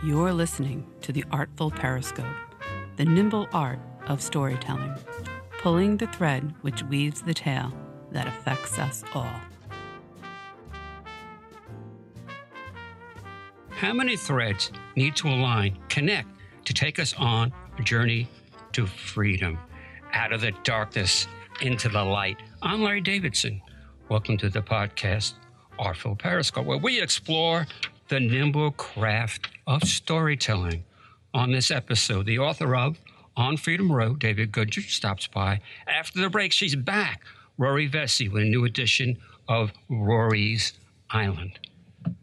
You're listening to the Artful Periscope, the nimble art of storytelling, pulling the thread which weaves the tale that affects us all. How many threads need to align, connect to take us on a journey to freedom, out of the darkness into the light? I'm Larry Davidson. Welcome to the podcast, Artful Periscope, where we explore the nimble craft of storytelling. On this episode, the author of On Freedom Road, David Goodrich, stops by. After the break, she's back, Rory Vecsey, with a new edition of Rory's Island.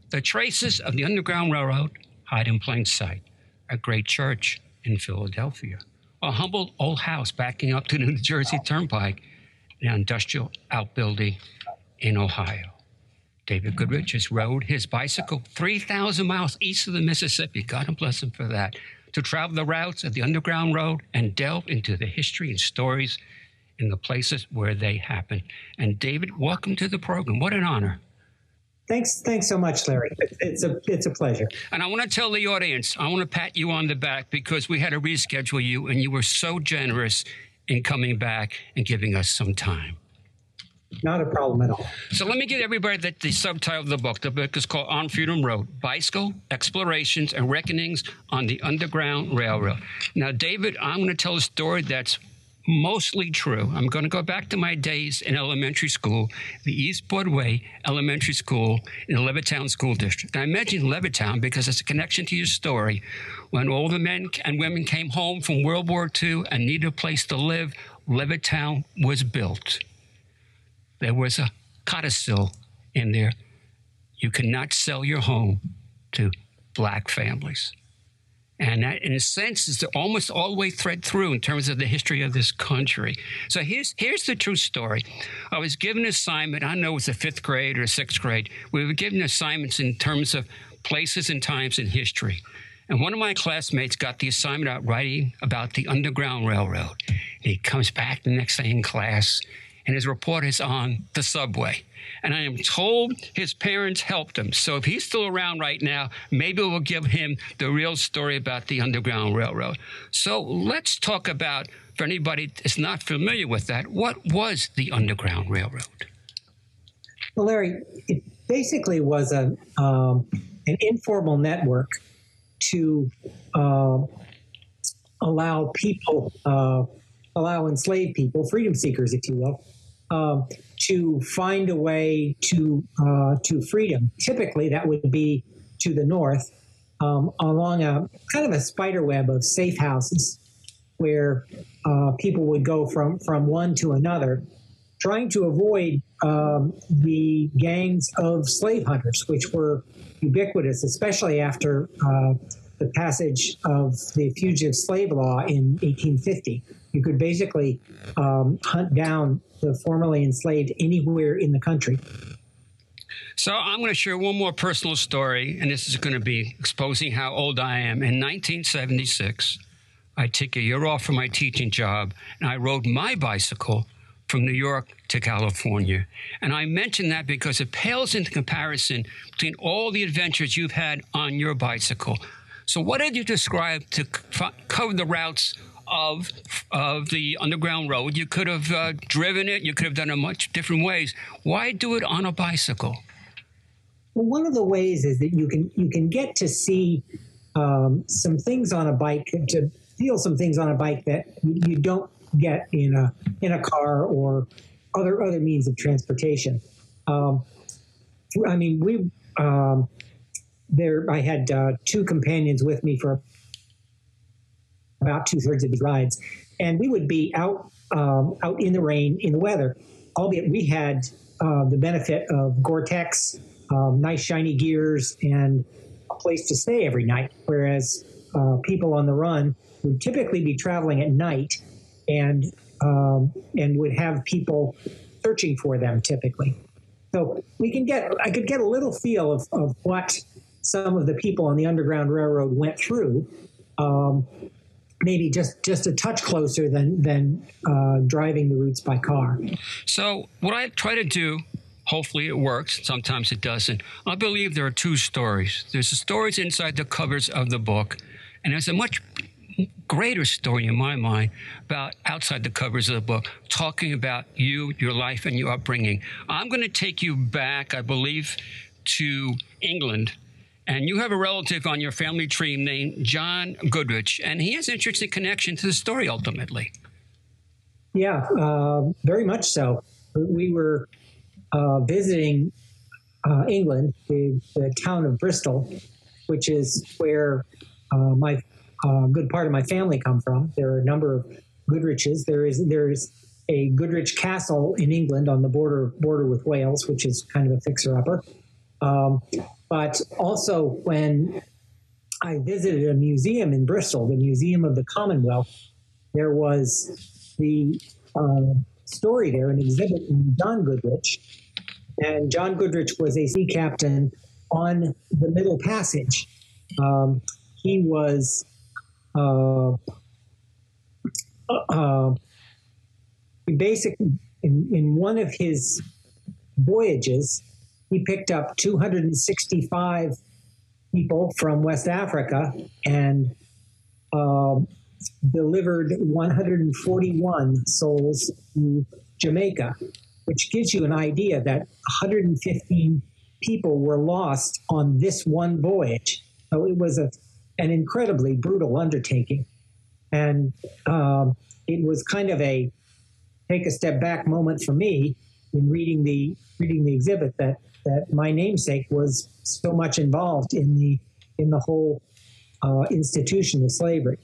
The traces of the Underground Railroad hide in plain sight. A great church in Philadelphia, a humble old house backing up to the New Jersey Turnpike, an industrial outbuilding in Ohio. David Goodrich has rode his bicycle 3,000 miles east of the Mississippi. God bless him for that. To travel the routes of the Underground Road and delve into the history and stories in the places where they happen. And David, welcome to the program. What an honor. Thanks, thanks so much, Larry. It's a it's a pleasure. And I want to tell the audience, I want to pat you on the back because we had to reschedule you, and you were so generous in coming back and giving us some time. Not a problem at all. So let me give everybody the, the subtitle of the book. The book is called On Freedom Road Bicycle Explorations and Reckonings on the Underground Railroad. Now, David, I'm going to tell a story that's mostly true. I'm going to go back to my days in elementary school, the East Broadway Elementary School in the Levittown School District. I mention Levittown because it's a connection to your story. When all the men and women came home from World War II and needed a place to live, Levittown was built there was a codicil in there. You cannot sell your home to black families. And that, in a sense, is almost all the way thread through in terms of the history of this country. So here's, here's the true story. I was given an assignment, I know it was the fifth grade or sixth grade. We were given assignments in terms of places and times in history. And one of my classmates got the assignment out writing about the Underground Railroad. And he comes back the next day in class and his report is on the subway. And I am told his parents helped him. So if he's still around right now, maybe we'll give him the real story about the Underground Railroad. So let's talk about, for anybody that's not familiar with that, what was the Underground Railroad? Well, Larry, it basically was a, um, an informal network to uh, allow people, uh, allow enslaved people, freedom seekers, if you will, um, to find a way to uh, to freedom. Typically, that would be to the north, um, along a kind of a spider web of safe houses, where uh, people would go from from one to another, trying to avoid um, the gangs of slave hunters, which were ubiquitous, especially after uh, the passage of the fugitive slave law in 1850. You could basically um, hunt down the formerly enslaved anywhere in the country. So I'm going to share one more personal story, and this is going to be exposing how old I am. In 1976, I took a year off from my teaching job, and I rode my bicycle from New York to California. And I mention that because it pales into comparison between all the adventures you've had on your bicycle. So, what did you describe to cover the routes of of the underground road. You could have uh, driven it. You could have done it much different ways. Why do it on a bicycle? Well, one of the ways is that you can you can get to see um, some things on a bike to feel some things on a bike that you don't get in a in a car or other other means of transportation. Um, I mean, we um, there. I had uh, two companions with me for about two thirds of the rides, and we would be out um, out in the rain in the weather. Albeit we had uh, the benefit of Gore-Tex, um, nice shiny gears, and a place to stay every night. Whereas uh, people on the run would typically be traveling at night, and um, and would have people searching for them typically. So we can get I could get a little feel of, of what some of the people on the Underground Railroad went through. Um, maybe just just a touch closer than than uh, driving the routes by car. So what I try to do Hopefully it works. Sometimes it doesn't. I believe there are two stories. There's the stories inside the covers of the book, and there's a much greater story in my mind about outside the covers of the book, talking about you, your life, and your upbringing. I'm going to take you back, I believe, to England. And you have a relative on your family tree named John Goodrich, and he has an interesting connection to the story ultimately. Yeah, uh, very much so. We were uh, visiting uh, England, the, the, town of Bristol, which is where uh, my uh, good part of my family come from. There are a number of Goodriches. There is there is a Goodrich Castle in England on the border border with Wales, which is kind of a fixer upper. Um, but also when I visited a museum in Bristol, the Museum of the Commonwealth, there was the uh, story there, an exhibit in John Goodrich. And John Goodrich was a sea captain on the Middle Passage. Um, he was uh, uh, basically in, in one of his voyages, he picked up 265 people from West Africa and uh, delivered 141 souls to Jamaica, which gives you an idea that 115 people were lost on this one voyage. So it was a an incredibly brutal undertaking. And um, it was kind of a take a step back moment for me in reading the reading the exhibit that that my namesake was so much involved in the in the whole uh, institution of slavery.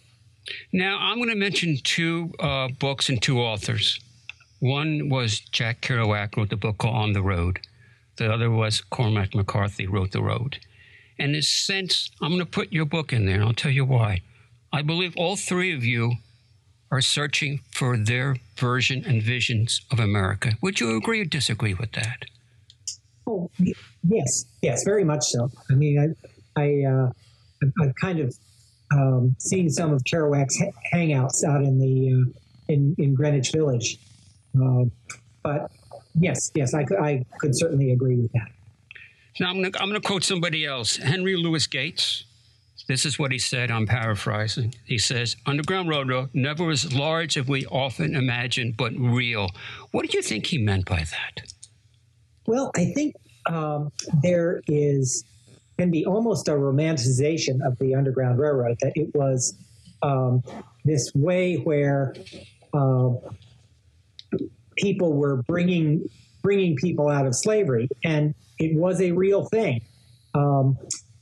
Now I'm going to mention two uh, books and two authors. One was Jack Kerouac wrote the book called On the Road. The other was Cormac McCarthy wrote The Road. And in a sense, I'm going to put your book in there, and I'll tell you why. I believe all three of you are searching for their version and visions of America. Would you agree or disagree with that? Oh, yes, yes, very much so. I mean, I, I, uh, I've kind of um, seen some of Kerouac's hangouts out in the uh, in in Greenwich Village, uh, but yes, yes, I I could certainly agree with that. Now, I'm going, to, I'm going to quote somebody else Henry Louis Gates. This is what he said. I'm paraphrasing. He says, Underground Railroad never was large as we often imagine, but real. What do you think he meant by that? Well, I think um, there is can be almost a romanticization of the Underground Railroad, that it was um, this way where uh, people were bringing bringing people out of slavery. And it was a real thing. Um,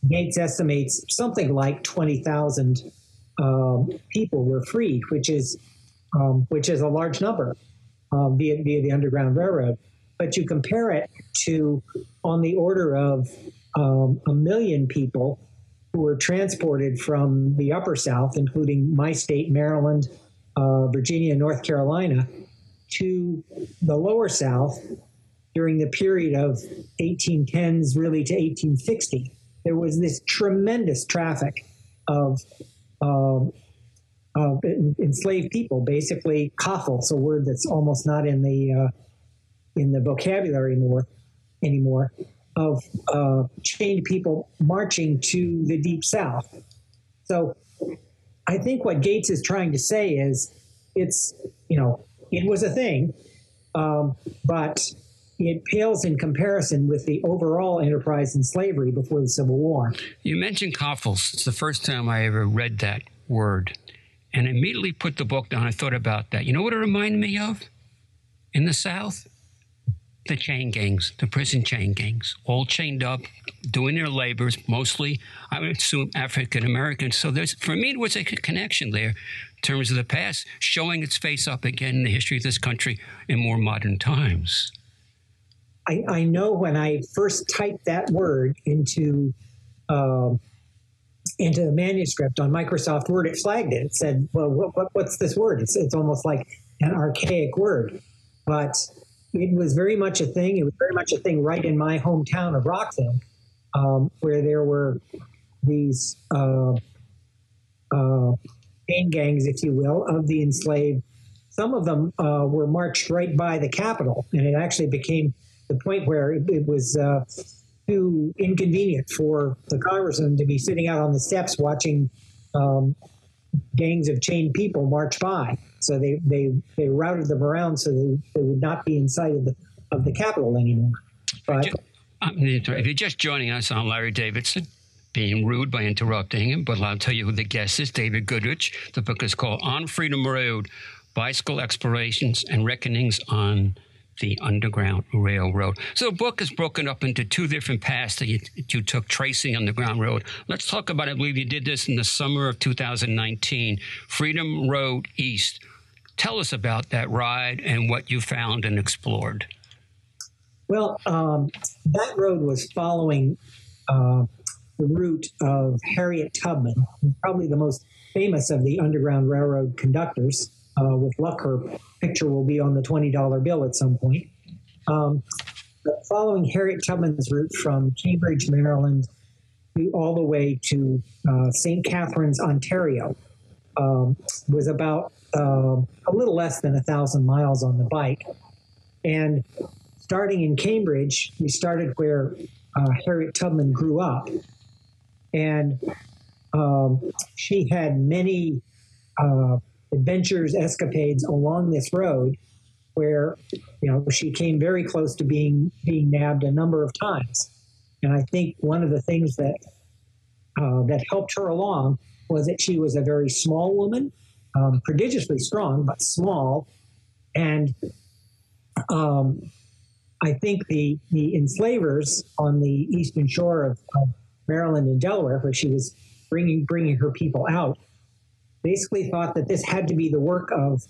Gates estimates something like 20,000 um, people were freed, which is um, which is a large number um, via, via the Underground Railroad. But you compare it to on the order of um, a million people who were transported from the Upper South, including my state, Maryland, uh, Virginia, North Carolina, to the Lower South, during the period of 1810s really to 1860. There was this tremendous traffic of, of enslaved people, basically coffles, a word that's almost not in the uh, in the vocabulary more anymore, of uh, chained people marching to the deep south. So I think what Gates is trying to say is it's, you know, it was a thing, um, but it pales in comparison with the overall enterprise in slavery before the Civil War. You mentioned coffles. It's the first time I ever read that word. And immediately put the book down. I thought about that. You know what it reminded me of? In the South? The chain gangs, the prison chain gangs, all chained up, doing their labors, mostly, I would assume, African Americans. So there's, for me, there was a connection there in terms of the past, showing its face up again in the history of this country in more modern times. I, I know when I first typed that word into uh, into the manuscript on Microsoft Word, it flagged it. It said, "Well, what, what, what's this word?" It's, it's almost like an archaic word, but it was very much a thing. It was very much a thing right in my hometown of Rockville, um, where there were these uh, uh, gangs, if you will, of the enslaved. Some of them uh, were marched right by the Capitol, and it actually became the point where it, it was uh, too inconvenient for the congressman to be sitting out on the steps watching um, gangs of chained people march by. So they, they, they routed them around so they, they would not be in sight of the, of the Capitol anymore. But if you're just joining us, I'm Larry Davidson being rude by interrupting him, but I'll tell you who the guest is David Goodrich. The book is called On Freedom Road Bicycle Explorations and Reckonings on the Underground Railroad. So the book is broken up into two different paths that you, you took tracing Underground Road. Let's talk about, I believe you did this in the summer of 2019, Freedom Road East. Tell us about that ride and what you found and explored. Well, um, that road was following uh, the route of Harriet Tubman, probably the most famous of the Underground Railroad conductors. Uh, with luck, her picture will be on the $20 bill at some point. Um, following Harriet Tubman's route from Cambridge, Maryland, all the way to uh, St. Catharines, Ontario, um, was about uh, a little less than a thousand miles on the bike. And starting in Cambridge, we started where uh, Harriet Tubman grew up. And um, she had many uh, adventures, escapades along this road where, you know, she came very close to being, being nabbed a number of times. And I think one of the things that, uh, that helped her along was that she was a very small woman, um, prodigiously strong, but small. And um, I think the the enslavers on the eastern shore of, of, Maryland and Delaware, where she was bringing bringing her people out, basically thought that this had to be the work of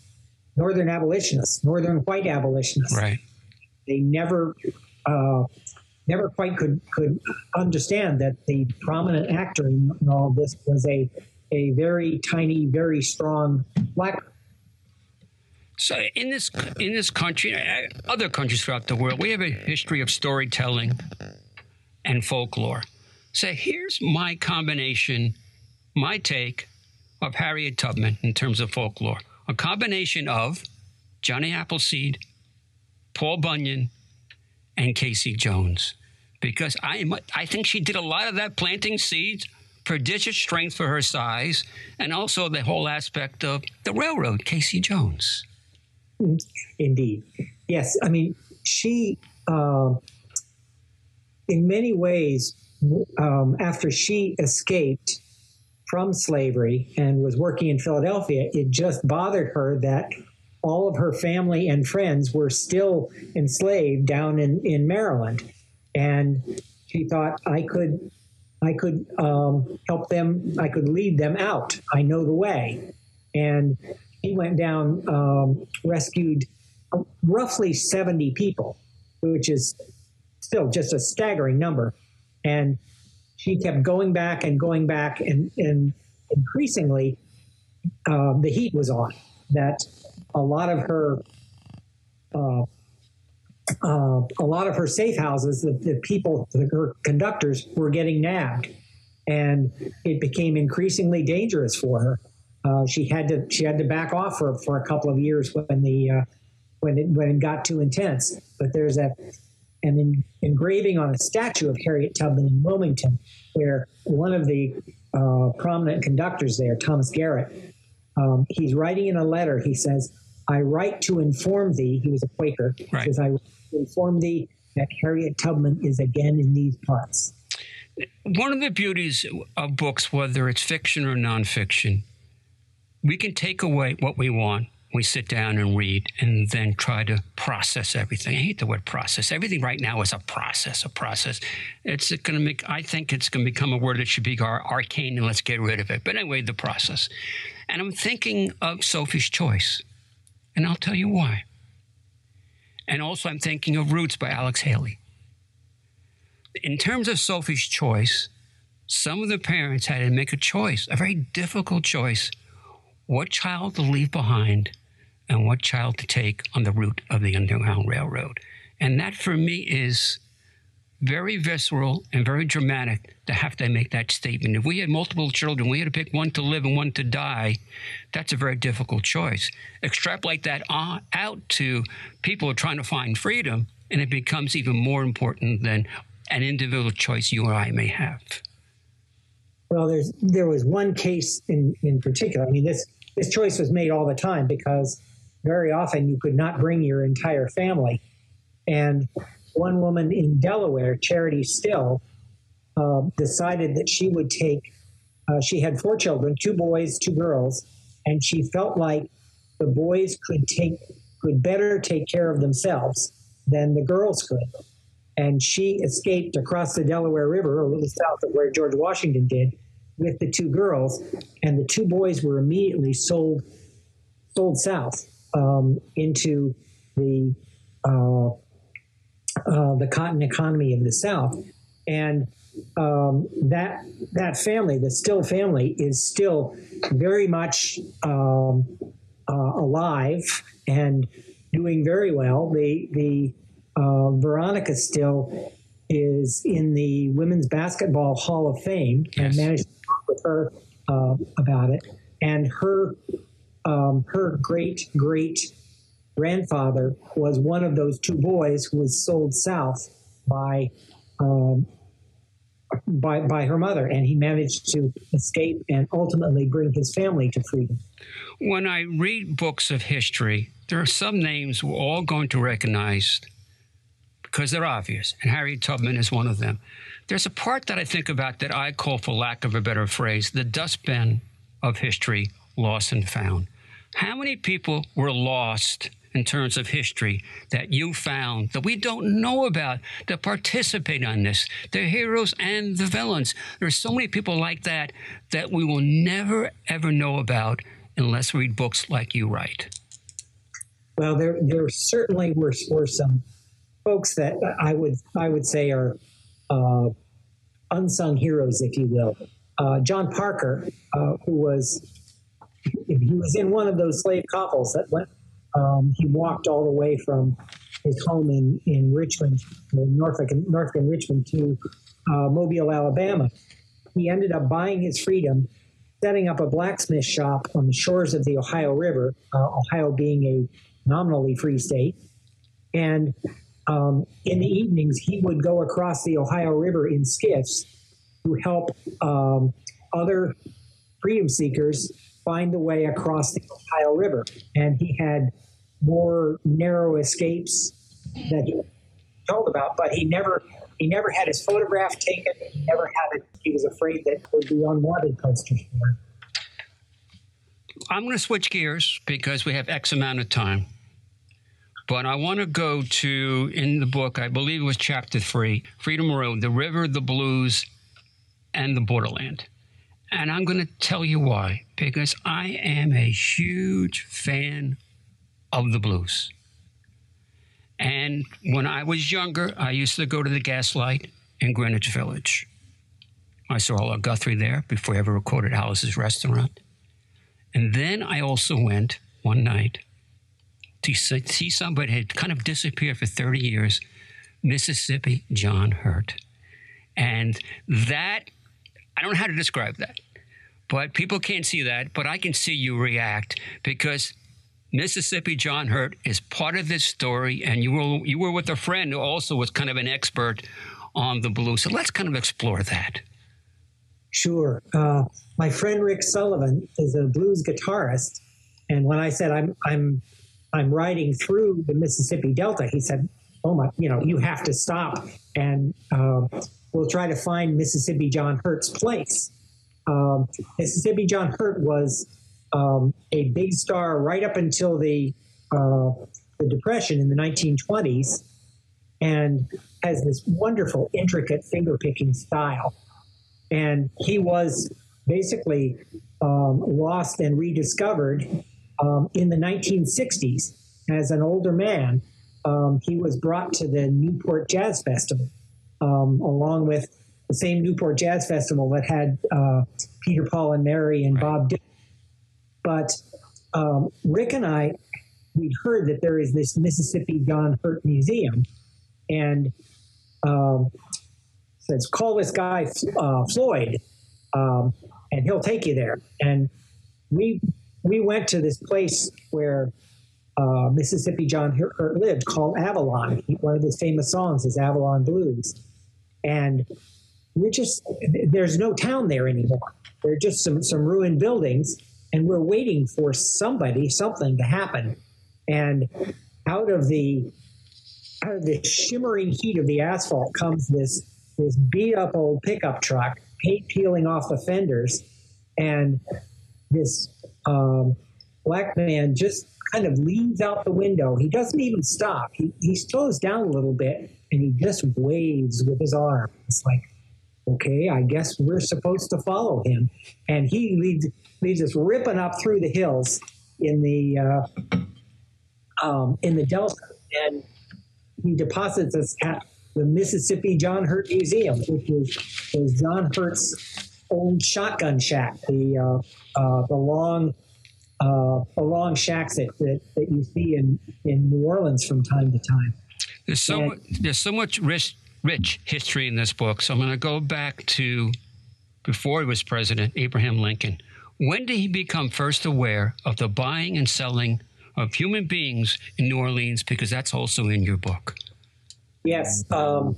northern abolitionists, northern white abolitionists. Right. They never uh, never quite could could understand that the prominent actor in, in all this was a a very tiny, very strong black so in this in this country, uh, other countries throughout the world, we have a history of storytelling and folklore. So here's my combination, my take of Harriet Tubman in terms of folklore. A combination of Johnny Appleseed, Paul Bunyan, and Casey Jones. Because I, I think she did a lot of that planting seeds, prodigious strength for her size, and also the whole aspect of the railroad, Casey Jones. Indeed. Yes. I mean, she, uh, in many ways, um, after she escaped from slavery and was working in Philadelphia, it just bothered her that all of her family and friends were still enslaved down in, in Maryland. And she thought, I could. I could um, help them. I could lead them out. I know the way. And he went down, um, rescued roughly 70 people, which is still just a staggering number. And she kept going back and going back, and, and increasingly, uh, the heat was on. That a lot of her, uh, uh, a lot of her safe houses, the, the people, the, her conductors were getting nabbed, and it became increasingly dangerous for her. Uh, she had to she had to back off for, for a couple of years when the uh, when it when it got too intense. But there's a an in, engraving on a statue of Harriet Tubman in Wilmington, where one of the uh, prominent conductors there, Thomas Garrett, um, he's writing in a letter. He says, "I write to inform thee." He was a Quaker. Right. He says, "I inform thee that Harriet Tubman is again in these parts." One of the beauties of books, whether it's fiction or nonfiction, we can take away what we want. We sit down and read and then try to process everything. I hate the word process. Everything right now is a process, a process. It's going to make, I think it's going to become a word that should be arcane and let's get rid of it. But anyway, the process. And I'm thinking of Sophie's Choice. And I'll tell you why. And also, I'm thinking of Roots by Alex Haley. In terms of Sophie's Choice, some of the parents had to make a choice, a very difficult choice what child to leave behind and what child to take on the route of the Underground Railroad. And that for me is very visceral and very dramatic to have to make that statement. If we had multiple children, we had to pick one to live and one to die. That's a very difficult choice. Extrapolate that out to people trying to find freedom. and it becomes even more important than an individual choice you or I may have. Well, there's there was one case in in particular. I mean, this this choice was made all the time because very often you could not bring your entire family, and one woman in Delaware, Charity Still, uh, decided that she would take. Uh, she had four children, two boys, two girls, and she felt like the boys could take could better take care of themselves than the girls could. And she escaped across the Delaware River, a little south of where George Washington did, with the two girls. And the two boys were immediately sold sold south um, into the uh, uh, the cotton economy of the South. And um, that that family, the Still family, is still very much um, uh, alive and doing very well. The the uh, Veronica Still is in the Women's Basketball Hall of Fame yes. and managed to talk with her uh, about it. And her um, her great great grandfather was one of those two boys who was sold south by um, by by her mother, and he managed to escape and ultimately bring his family to freedom. When I read books of history, there are some names we're all going to recognize because they're obvious, and Harriet Tubman is one of them. There's a part that I think about that I call, for lack of a better phrase, the dustbin of history, lost and found. How many people were lost in terms of history that you found that we don't know about that participate on this? The heroes and the villains. There are so many people like that that we will never, ever know about unless we read books like you write. Well, there, there certainly were, were some folks that I would I would say are uh, unsung heroes, if you will. Uh, John Parker, uh, who was he was in one of those slave coffles that went. Um, he walked all the way from his home in in Richmond, Norfolk, Norfolk and Richmond to uh, Mobile, Alabama. He ended up buying his freedom, setting up a blacksmith shop on the shores of the Ohio River. Uh, Ohio being a nominally free state, and um, in the evenings he would go across the Ohio River in skiffs to help um, other freedom seekers find a way across the Ohio River. And he had more narrow escapes that he told about, but he never he never had his photograph taken. He never had it. He was afraid that it would be unwanted posters. I'm going to switch gears because we have X amount of time. But I want to go to, in the book, I believe it was chapter three Freedom Road, the river, the blues, and the borderland. And I'm going to tell you why. Because I am a huge fan of the blues. And when I was younger, I used to go to the Gaslight in Greenwich Village. I saw Arlo Guthrie there before I ever recorded Alice's Restaurant. And then I also went one night to see somebody had kind of disappeared for 30 years, Mississippi John Hurt. And that I don't know how to describe that, but people can't see that, but I can see you react because Mississippi John Hurt is part of this story, and you were you were with a friend who also was kind of an expert on the blues. So let's kind of explore that. Sure. Uh, my friend Rick Sullivan is a blues guitarist, and when I said I'm I'm I'm riding through the Mississippi Delta, he said, "Oh my, you know, you have to stop and uh, we'll try to find Mississippi John Hurt's place. Um, Mississippi John Hurt was um, a big star right up until the uh, the Depression in the 1920s, and has this wonderful, intricate finger picking style. And he was basically um, lost and rediscovered um, in the 1960s as an older man. Um, he was brought to the Newport Jazz Festival um, along with the same Newport Jazz Festival that had uh, Peter, Paul, and Mary and Bob Dylan. But um, Rick and I, we'd heard that there is this Mississippi John Hurt Museum, and um, says, "Call this guy uh, Floyd, um, and he'll take you there." And we we went to this place where uh, Mississippi John Hurt lived called Avalon. One of his famous songs is Avalon Blues. And we're just, there's no town there anymore. There are just some, some ruined buildings, and we're waiting for somebody, something to happen. And out of the out of the shimmering heat of the asphalt comes this this beat up old pickup truck, paint peeling off the fenders, and this um, black man just kind of leans out the window. He doesn't even stop. He, he slows down a little bit and he just waves with his arm. It's like, okay, I guess we're supposed to follow him. And he leads, leads us ripping up through the hills in the uh, um, in the Delta, and he deposits us at the Mississippi John Hurt Museum, which was, was John Hurt's old shotgun shack, the uh, uh, the long uh, the long shacks that, that, that you see in, in New Orleans from time to time. There's so, there's so much rich, rich history in this book. So I'm going to go back to before he was president, Abraham Lincoln. When did he become first aware of the buying and selling of human beings in New Orleans? Because that's also in your book. Yes. Um,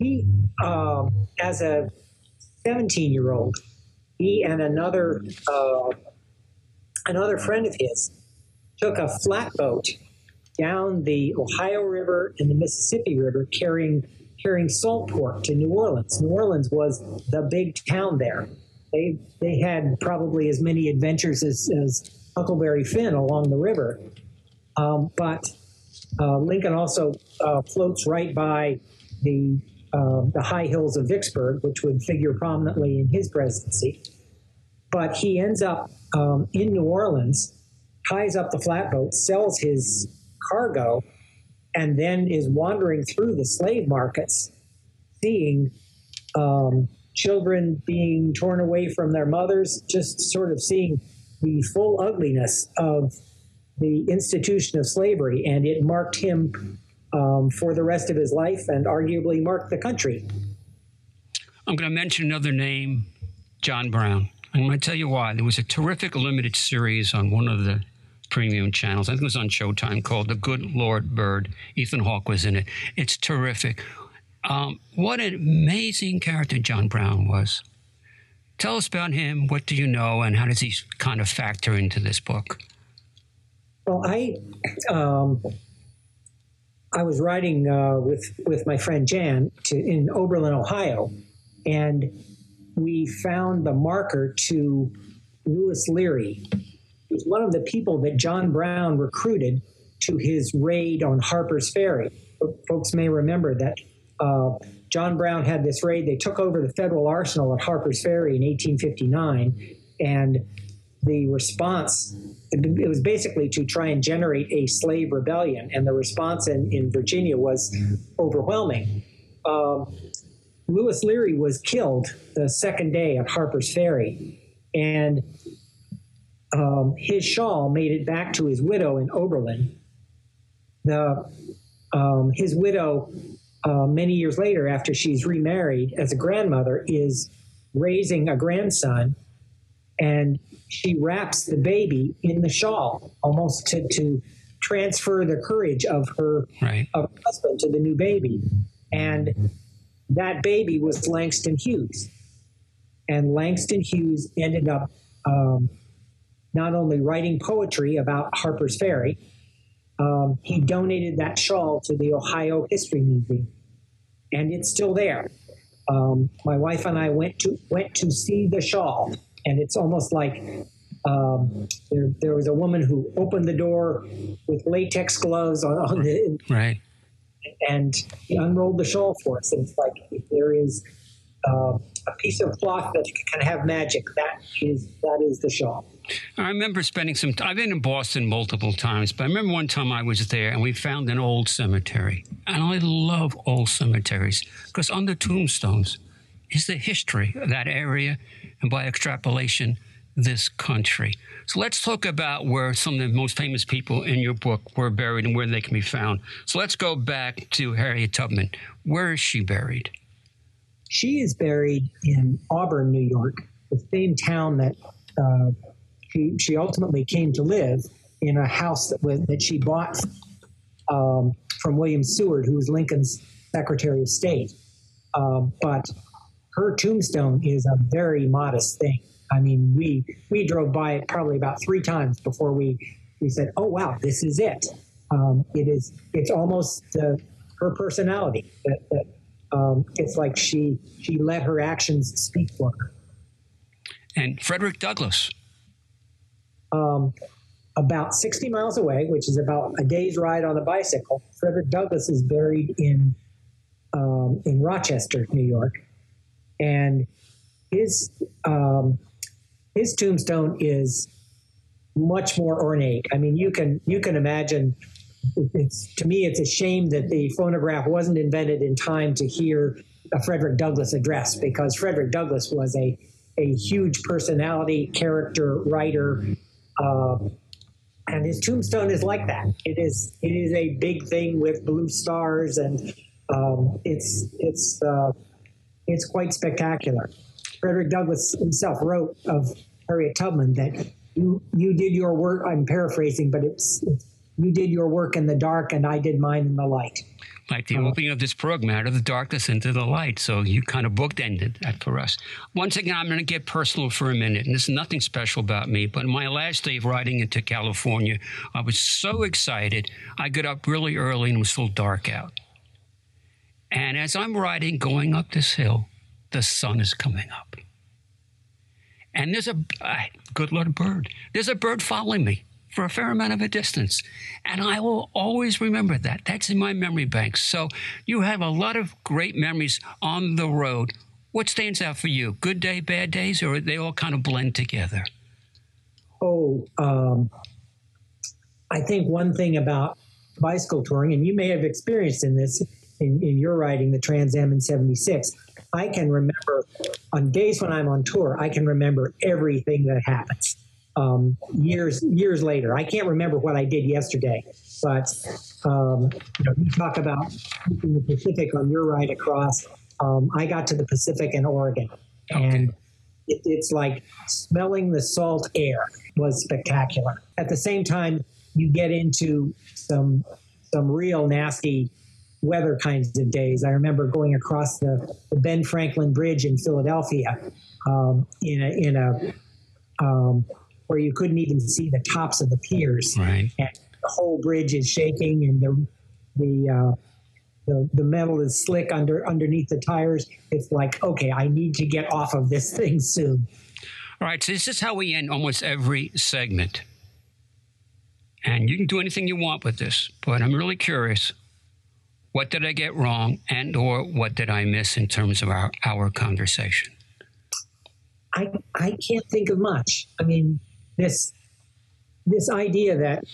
he, um, as a 17 year old, he and another uh, another friend of his took a flatboat down the Ohio River and the Mississippi River carrying carrying salt pork to New Orleans. New Orleans was the big town there. They they had probably as many adventures as, as Huckleberry Finn along the river. Um, but uh, Lincoln also uh, floats right by the uh, the high hills of Vicksburg, which would figure prominently in his presidency. But he ends up um, in New Orleans, ties up the flatboat, sells his cargo, and then is wandering through the slave markets, seeing um, children being torn away from their mothers, just sort of seeing the full ugliness of the institution of slavery. And it marked him um, for the rest of his life and arguably marked the country. I'm going to mention another name John Brown. I'm going to tell you why. There was a terrific limited series on one of the premium channels. I think it was on Showtime called The Good Lord Bird. Ethan Hawke was in it. It's terrific. Um, what an amazing character John Brown was. Tell us about him. What do you know, and how does he kind of factor into this book? Well, I um, I was riding uh, with with my friend Jan to, in Oberlin, Ohio, and we found the marker to Lewis Leary. He's one of the people that John Brown recruited to his raid on Harper's Ferry. Folks may remember that uh, John Brown had this raid. They took over the federal arsenal at Harper's Ferry in 1859, and the response it was basically to try and generate a slave rebellion, and the response in, in Virginia was overwhelming. Um, Lewis Leary was killed the second day at Harper's Ferry, and um, his shawl made it back to his widow in Oberlin. The um, his widow, uh, many years later, after she's remarried as a grandmother, is raising a grandson, and she wraps the baby in the shawl, almost to, to transfer the courage of her, right. of her husband to the new baby, and that baby was Langston Hughes. And Langston Hughes ended up um, not only writing poetry about Harper's Ferry, um, he donated that shawl to the Ohio History Museum, and it's still there. Um, my wife and I went to went to see the shawl, and it's almost like um, there, there, was a woman who opened the door with latex gloves on, on the right and unrolled the shawl for us. And it's like there is uh, a piece of cloth that can have magic, that is that is the shawl. I remember spending some. I've been in Boston multiple times, but I remember one time I was there and we found an old cemetery, and I love old cemeteries because on the tombstones is the history of that area, and by extrapolation, this country. So let's talk about where some of the most famous people in your book were buried and where they can be found. So let's go back to Harriet Tubman. Where is she buried? She is buried in Auburn, New York, the same town that uh, she, she ultimately came to live. in a house that was, that she bought um, from William Seward, who was Lincoln's Secretary of State. Um, but her tombstone is a very modest thing. I mean, we we drove by it probably about three times before we we said, "Oh wow, this is it." Um, it is. It's almost uh, her personality. That, that um, it's like she she let her actions speak for her. And Frederick Douglass. Um, about 60 miles away, which is about a day's ride on a bicycle, Frederick Douglass is buried in um, in Rochester, New York, and his um, his tombstone is much more ornate. I mean, you can you can imagine. It's to me, it's a shame that the phonograph wasn't invented in time to hear a Frederick Douglass address because Frederick Douglass was a a huge personality, character, writer. Uh, and his tombstone is like that. It is it is a big thing with blue stars, and um, it's it's uh, it's quite spectacular. Frederick Douglass himself wrote of Harriet Tubman that you you did your work. I'm paraphrasing, but it's, it's you did your work in the dark, and I did mine in the light like the uh-huh. opening of this program out of the darkness into the light. So you kind of bookended that for us. Once again, I'm going to get personal for a minute, and this is nothing special about me, but my last day of riding into California, I was so excited. I got up really early and it was still dark out. And as I'm riding, going up this hill, the sun is coming up. And there's a uh, good Lord bird. There's a bird following me for a fair amount of a distance. And I will always remember that. That's in my memory bank. So you have a lot of great memories on the road. What stands out for you? Good day, bad days, or they all kind of blend together? Oh, um, I think one thing about bicycle touring, and you may have experienced in this in, in your riding the Trans Am in 76, I can remember on days when I'm on tour, I can remember everything that happens um, years years later. I can't remember what I did yesterday, but um, you, know, you talk about the Pacific on your ride across. Um, I got to the Pacific in Oregon, and it, it's like smelling the salt air was spectacular. At the same time, you get into some some real nasty weather kinds of days. I remember going across the, the Ben Franklin Bridge in Philadelphia um, in a in a um, where you couldn't even see the tops of the piers. Right. And the whole bridge is shaking, and the the uh, the, the metal is slick under underneath the tires. It's like, okay, I need to get off of this thing soon. All right, so this is how we end almost every segment. And you can do anything you want with this, but I'm really curious. What did I get wrong and or what did I miss in terms of our, our conversation? I I can't think of much. I mean, this this idea that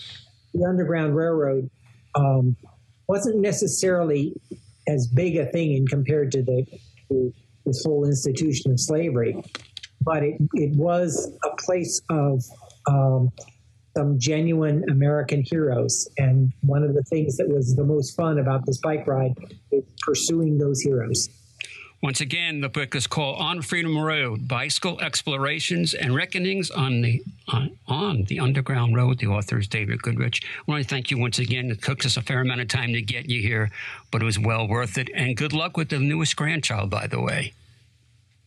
the Underground Railroad um, wasn't necessarily as big a thing in compared to the, the, this whole institution of slavery, but it, it was a place of um, some genuine American heroes. And one of the things that was the most fun about this bike ride is pursuing those heroes. Once again, the book is called On Freedom Road: Bicycle Explorations and Reckonings on the on, on the Underground Road. The author is David Goodrich. I want to thank you once again. It took us a fair amount of time to get you here, but it was well worth it. And good luck with the newest grandchild, by the way.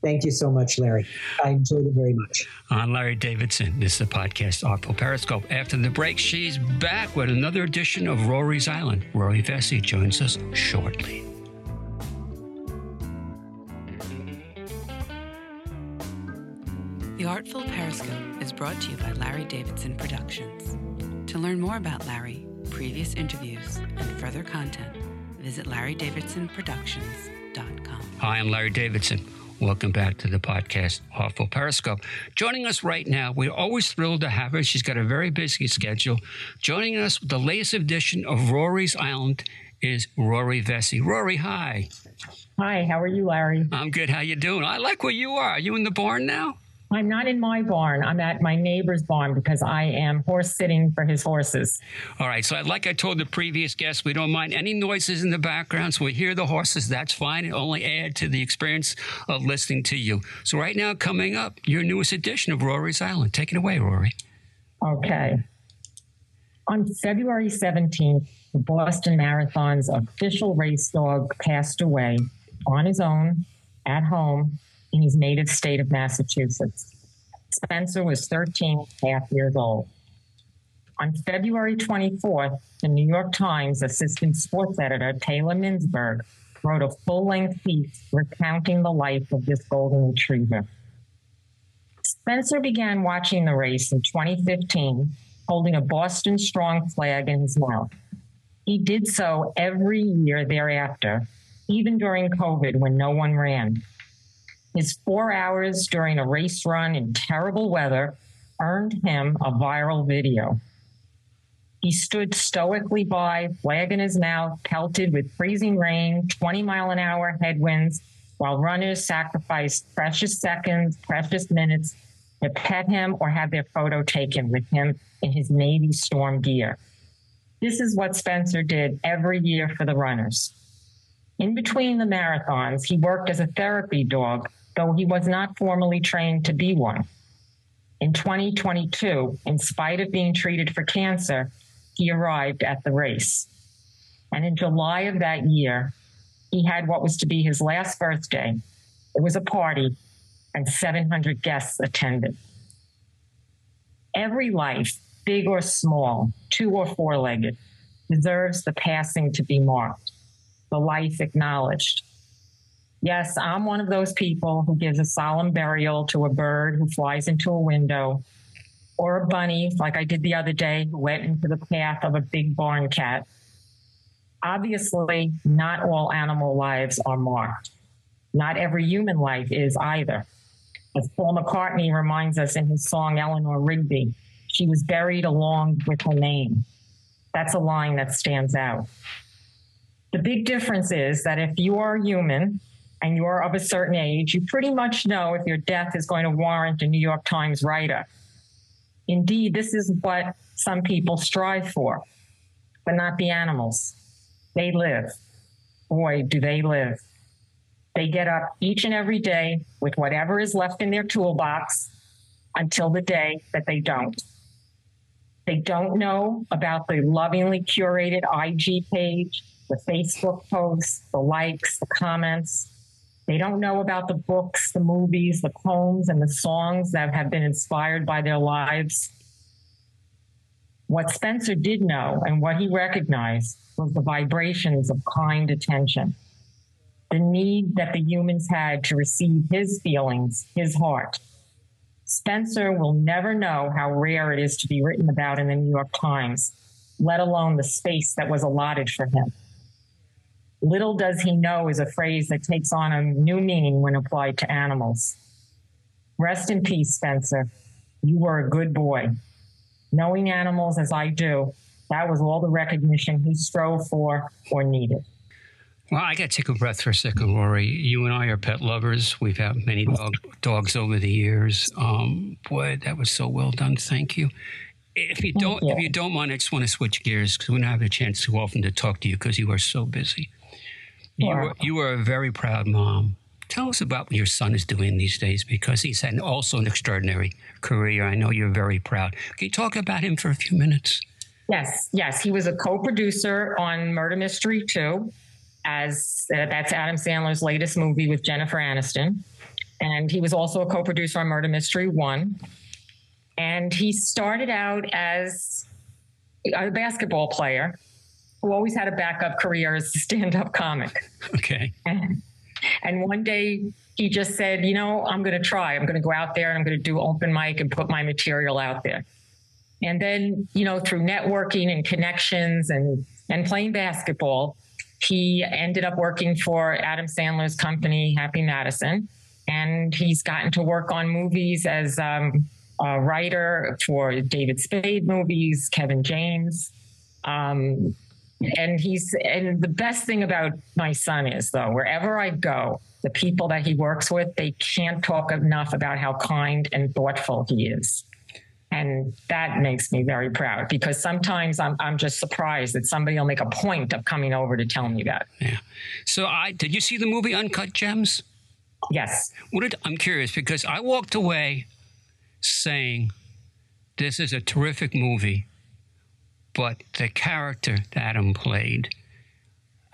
Thank you so much, Larry. I enjoyed it very much. I'm Larry Davidson. This is the podcast Artful Periscope. After the break, she's back with another edition of Rory's Island. Rory Vecsey joins us shortly. The Artful Periscope is brought to you by Larry Davidson Productions. To learn more about Larry, previous interviews, and further content, visit larrydavidsonproductions.com. Hi, I'm Larry Davidson. Welcome back to the podcast, Artful Periscope. Joining us right now, we're always thrilled to have her. She's got a very busy schedule. Joining us with the latest edition of Rory's Island is Rory Vecsey. Rory, hi. Hi, how are you, Larry? I'm good. How you doing? I like where you are. Are you in the barn now? I'm not in my barn. I'm at my neighbor's barn because I am horse sitting for his horses. All right. So, like I told the previous guest, we don't mind any noises in the background. So, we hear the horses. That's fine. It only add to the experience of listening to you. So, right now, coming up, your newest edition of Rory's Island. Take it away, Rory. Okay. On February 17th, the Boston Marathon's official race dog passed away on his own at home in his native state of Massachusetts. Spencer was 13 half years old. On February 24th, the New York Times assistant sports editor Talya Minsberg wrote a full length piece recounting the life of this golden retriever. Spencer began watching the race in 2015, holding a Boston Strong flag in his mouth. He did so every year thereafter, even during COVID when no one ran. His four hours during a race run in terrible weather earned him a viral video. He stood stoically by, flag in his mouth, pelted with freezing rain, 20 mile an hour headwinds, while runners sacrificed precious seconds, precious minutes to pet him or have their photo taken with him in his Navy storm gear. This is what Spencer did every year for the runners. In between the marathons, he worked as a therapy dog, though he was not formally trained to be one. In 2022, in spite of being treated for cancer, he arrived at the race. And in July of that year, he had what was to be his last birthday. It was a party, and 700 guests attended. Every life, big or small, two or four legged, deserves the passing to be marked, the life acknowledged. Yes, I'm one of those people who gives a solemn burial to a bird who flies into a window or a bunny, like I did the other day, who went into the path of a big barn cat. Obviously, not all animal lives are marked. Not every human life is either. As Paul McCartney reminds us in his song Eleanor Rigby, she was buried along with her name. That's a line that stands out. The big difference is that if you are human and you are of a certain age, you pretty much know if your death is going to warrant a New York Times writer Indeed, this is what some people strive for, but not the animals. They live. Boy, do they live. They get up each and every day with whatever is left in their toolbox until the day that they don't. They don't know about the lovingly curated IG page, the Facebook posts, the likes, the comments. They don't know about the books, the movies, the poems, and the songs that have been inspired by their lives. What Spencer did know and what he recognized was the vibrations of kind attention, the need that the humans had to receive his feelings, his heart. Spencer will never know how rare it is to be written about in the New York Times, let alone the space that was allotted for him. Little does he know is a phrase that takes on a new meaning when applied to animals. Rest in peace, Spencer. You were a good boy. Knowing animals as I do, that was all the recognition he strove for or needed. Well, I got to take a breath for a second, Rory. You and I are pet lovers. We've had many dog, dogs over the years. Um, boy, that was so well done. Thank you. If you don't, you. if you don't mind, I just want to switch gears because we don't have a chance too often to talk to you because you are so busy. You are, you are a very proud mom. Tell us about what your son is doing these days because he's had also an extraordinary career. I know you're very proud. Can you talk about him for a few minutes? Yes, yes. He was a co producer on Murder Mystery 2, as uh, that's Adam Sandler's latest movie with Jennifer Aniston. And he was also a co producer on Murder Mystery 1. And he started out as a basketball player who always had a backup career as a stand-up comic. Okay. And, and one day he just said, you know, I'm going to try. I'm going to go out there and I'm going to do open mic and put my material out there. And then, you know, through networking and connections and and playing basketball, he ended up working for Adam Sandler's company, Happy Madison, and he's gotten to work on movies as um, a writer for David Spade movies, Kevin James. Um, and he's and the best thing about my son is though wherever i go the people that he works with they can't talk enough about how kind and thoughtful he is. And that makes me very proud because sometimes I'm, I'm just surprised that somebody will make a point of coming over to tell me that. Yeah. So i did you see the movie uncut gems? Yes. What did, i'm curious because i walked away saying this is a terrific movie But the character Adam played,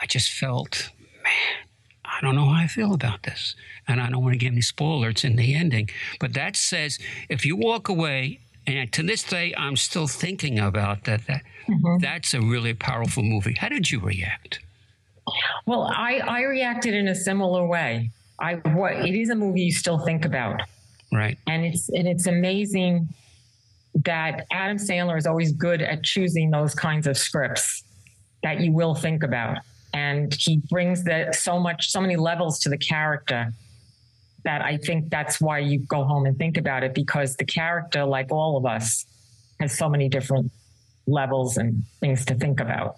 I just felt, man, I don't know how I feel about this. And I don't want to give any spoilers in the ending. But that says if you walk away, and to this day, I'm still thinking about that, that mm-hmm. that's a really powerful movie. How did you react? Well, I, I reacted in a similar way. I what it is a movie you still think about. Right. And it's and it's amazing that Adam Sandler is always good at choosing those kinds of scripts that you will think about. And he brings that so much, so many levels to the character that I think that's why you go home and think about it because the character, like all of us, has so many different levels and things to think about.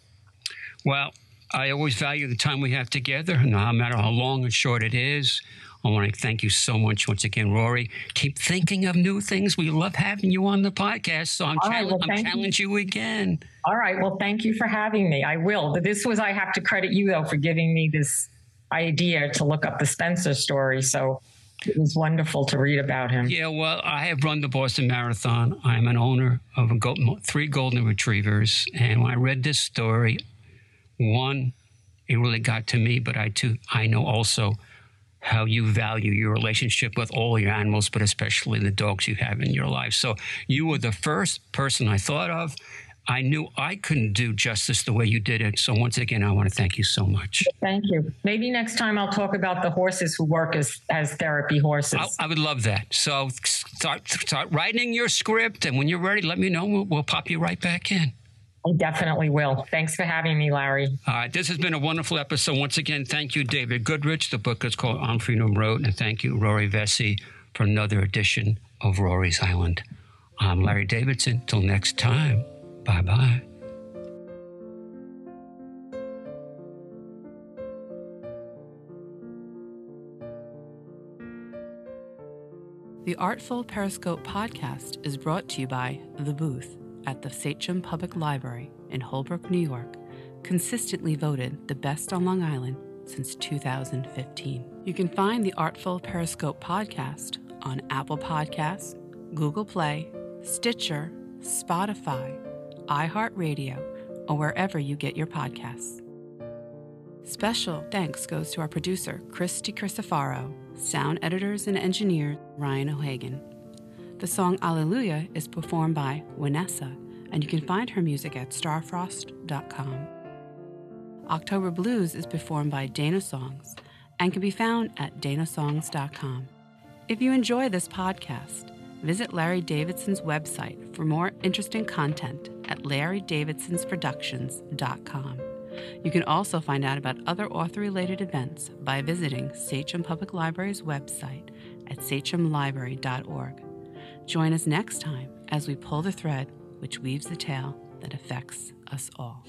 Well, I always value the time we have together, no matter how long or short it is. I want to thank you so much once again, Rory. Keep thinking of new things. We love having you on the podcast. So I'm, right, well, I'm challenging you. you again. All right. Well, thank you for having me. I will. This was, I have to credit you, though, for giving me this idea to look up the Spencer story. So it was wonderful to read about him. Yeah, well, I have run the Boston Marathon. I'm an owner of three golden retrievers. And when I read this story, one, it really got to me, but I too, I know also how you value your relationship with all your animals, but especially the dogs you have in your life. So you were the first person I thought of. I knew I couldn't do justice the way you did it. So once again, I want to thank you so much. Thank you. Maybe next time I'll talk about the horses who work as, as therapy horses. I, I would love that. So start, start writing your script, and when you're ready, let me know. We'll, we'll pop you right back in. I definitely will. Thanks for having me, Larry. All right. This has been a wonderful episode. Once again, thank you, David Goodrich. The book is called On Freedom Road. And thank you, Rory Vecsey, for another edition of Rory's Island. I'm Larry Davidson. Till next time, bye bye. The Artful Periscope podcast is brought to you by The Booth at the Sachem Public Library in Holbrook, New York, consistently voted the best on Long Island since 2015. You can find the Artful Periscope podcast on Apple Podcasts, Google Play, Stitcher, Spotify, iHeartRadio, or wherever you get your podcasts. Special thanks goes to our producer, Christy Christofaro, sound editors and engineer, Ryan O'Hagan. The song Alleluia is performed by Vanessa, and you can find her music at starfrost.com. October Blues is performed by Dana Songs and can be found at danasongs.com. If you enjoy this podcast, visit Larry Davidson's website for more interesting content at larrydavidsonsproductions.com. You can also find out about other author related events by visiting Sachem Public Library's website at sachemlibrary.org. Join us next time as we pull the thread which weaves the tale that affects us all.